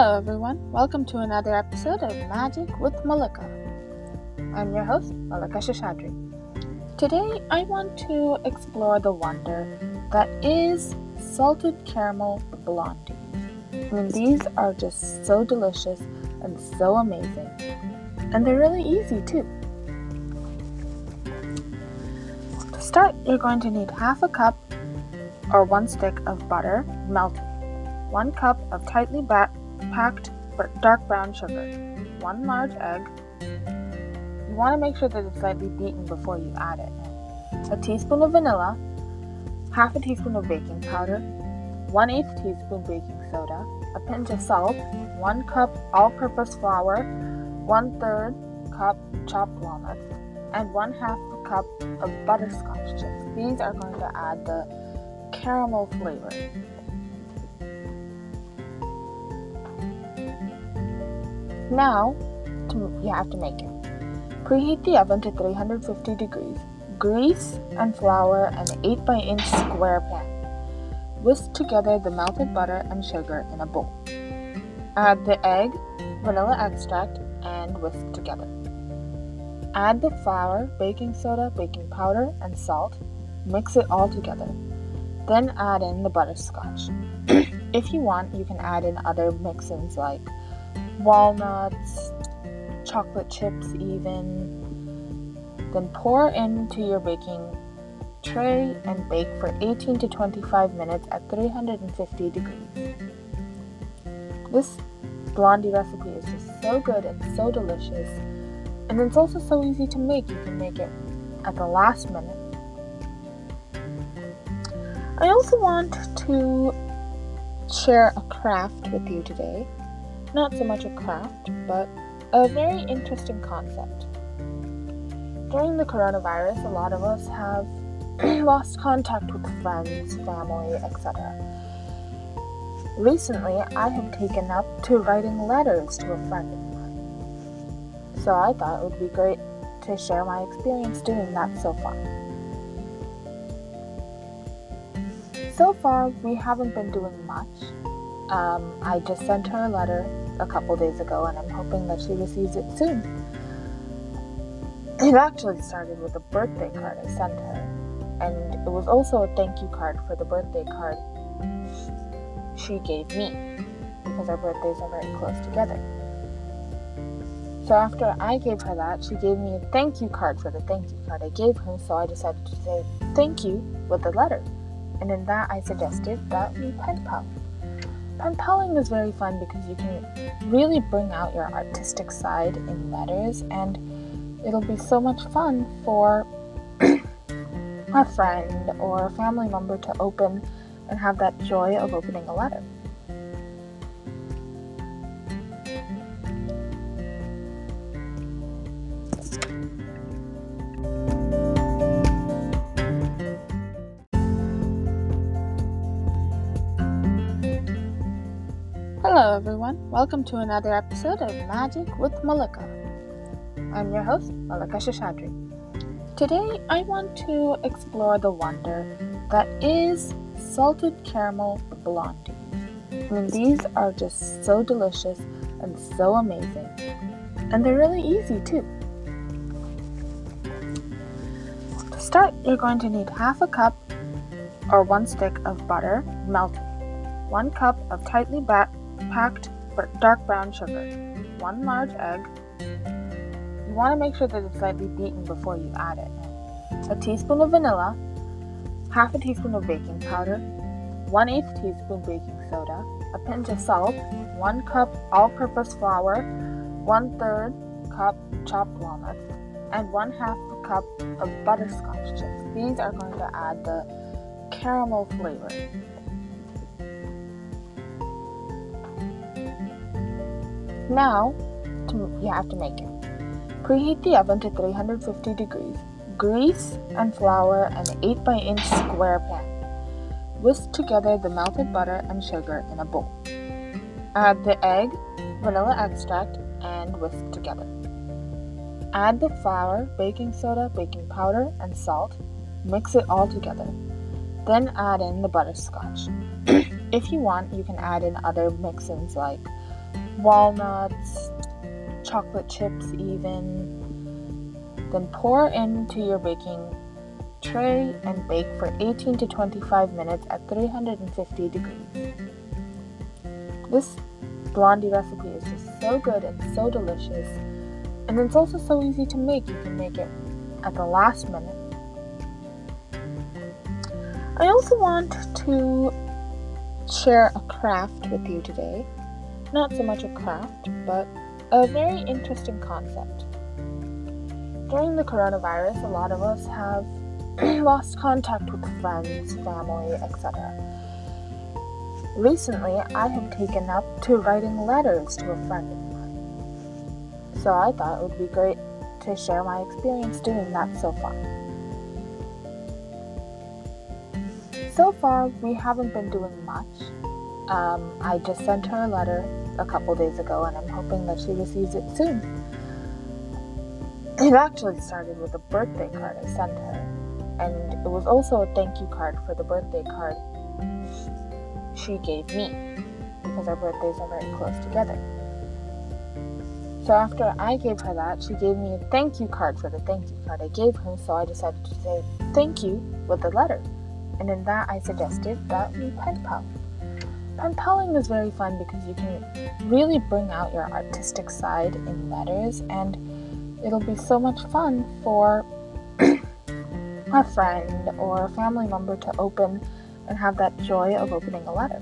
Hello, everyone. Welcome to another episode of Magic with Malika. I'm your host, Malika Shashadri. Today, I want to explore the wonder that is salted caramel blondie. I mean, these are just so delicious and so amazing, and they're really easy too. To start, you're going to need half a cup or one stick of butter melted, one cup of tightly ba- packed dark brown sugar, one large egg. You want to make sure that it's slightly beaten before you add it. A teaspoon of vanilla, half a teaspoon of baking powder, 1 8 teaspoon baking soda, a pinch of salt, 1 cup all purpose flour, 1 third cup chopped walnuts, and 1 half cup of butterscotch chips. These are going to add the caramel flavor. Now, to, you have to make it. Preheat the oven to 350 degrees. Grease and flour an 8 by inch square pan. Whisk together the melted butter and sugar in a bowl. Add the egg, vanilla extract, and whisk together. Add the flour, baking soda, baking powder, and salt. Mix it all together. Then add in the butterscotch. if you want, you can add in other mix-ins like walnuts, chocolate chips, even. Then pour into your baking tray and bake for 18 to 25 minutes at 350 degrees. This blondie recipe is just so good and so delicious, and it's also so easy to make. You can make it at the last minute. I also want to share a craft with you today not so much a craft, but a very interesting concept. During the coronavirus, a lot of us have lost contact with friends, family, etc. Recently, I have taken up to writing letters to a friend of mine. So I thought it would be great to share my experience doing that so far. So far, we haven't been doing much. Um, I just sent her a letter a couple days ago, and I'm hoping that she receives it soon. It actually started with a birthday card I sent her, and it was also a thank you card for the birthday card she gave me because our birthdays are very close together. So after I gave her that, she gave me a thank you card for the thank you card I gave her, so I decided to say thank you with a letter. And in that, I suggested that we pen pal pen paling is very fun because you can really bring out your artistic side in letters, and it'll be so much fun for a friend or a family member to open and have that joy of opening a letter. Hello, everyone. Welcome to another episode of Magic with Malika. I'm your host, Malika Shashadri. Today, I want to explore the wonder that is salted caramel blondie. I mean, these are just so delicious and so amazing, and they're really easy too. To start, you're going to need half a cup or one stick of butter melted, one cup of tightly ba- packed but dark brown sugar, 1 large egg. You want to make sure that it's lightly beaten before you add it. A teaspoon of vanilla, half a teaspoon of baking powder, 1 8 teaspoon baking soda, a pinch of salt, 1 cup all purpose flour, 1 third cup chopped walnuts, and 1 half cup of butterscotch chips. These are going to add the caramel flavor. Now, to, you have to make it. Preheat the oven to 350 degrees. Grease and flour an 8 by inch square pan. Whisk together the melted butter and sugar in a bowl. Add the egg, vanilla extract, and whisk together. Add the flour, baking soda, baking powder, and salt. Mix it all together. Then add in the butterscotch. if you want, you can add in other mix ins like walnuts, chocolate chips, even. Then pour into your baking tray and bake for 18 to 25 minutes at 350 degrees. This blondie recipe is just so good and so delicious, and it's also so easy to make. You can make it at the last minute. I also want to share a craft with you today. Not so much a craft, but a very interesting concept. During the coronavirus, a lot of us have lost contact with friends, family, etc. Recently, I have taken up to writing letters to a friend of mine. So I thought it would be great to share my experience doing that so far. So far, we haven't been doing much. Um, I just sent her a letter a couple days ago, and I'm hoping that she receives it soon. It actually started with a birthday card I sent her, and it was also a thank you card for the birthday card she gave me because our birthdays are very close together. So after I gave her that, she gave me a thank you card for the thank you card I gave her, so I decided to say thank you with a letter. And in that, I suggested that we pen pal. Pen paling is very fun because you can really bring out your artistic side in letters, and it'll be so much fun for a friend or a family member to open and have that joy of opening a letter.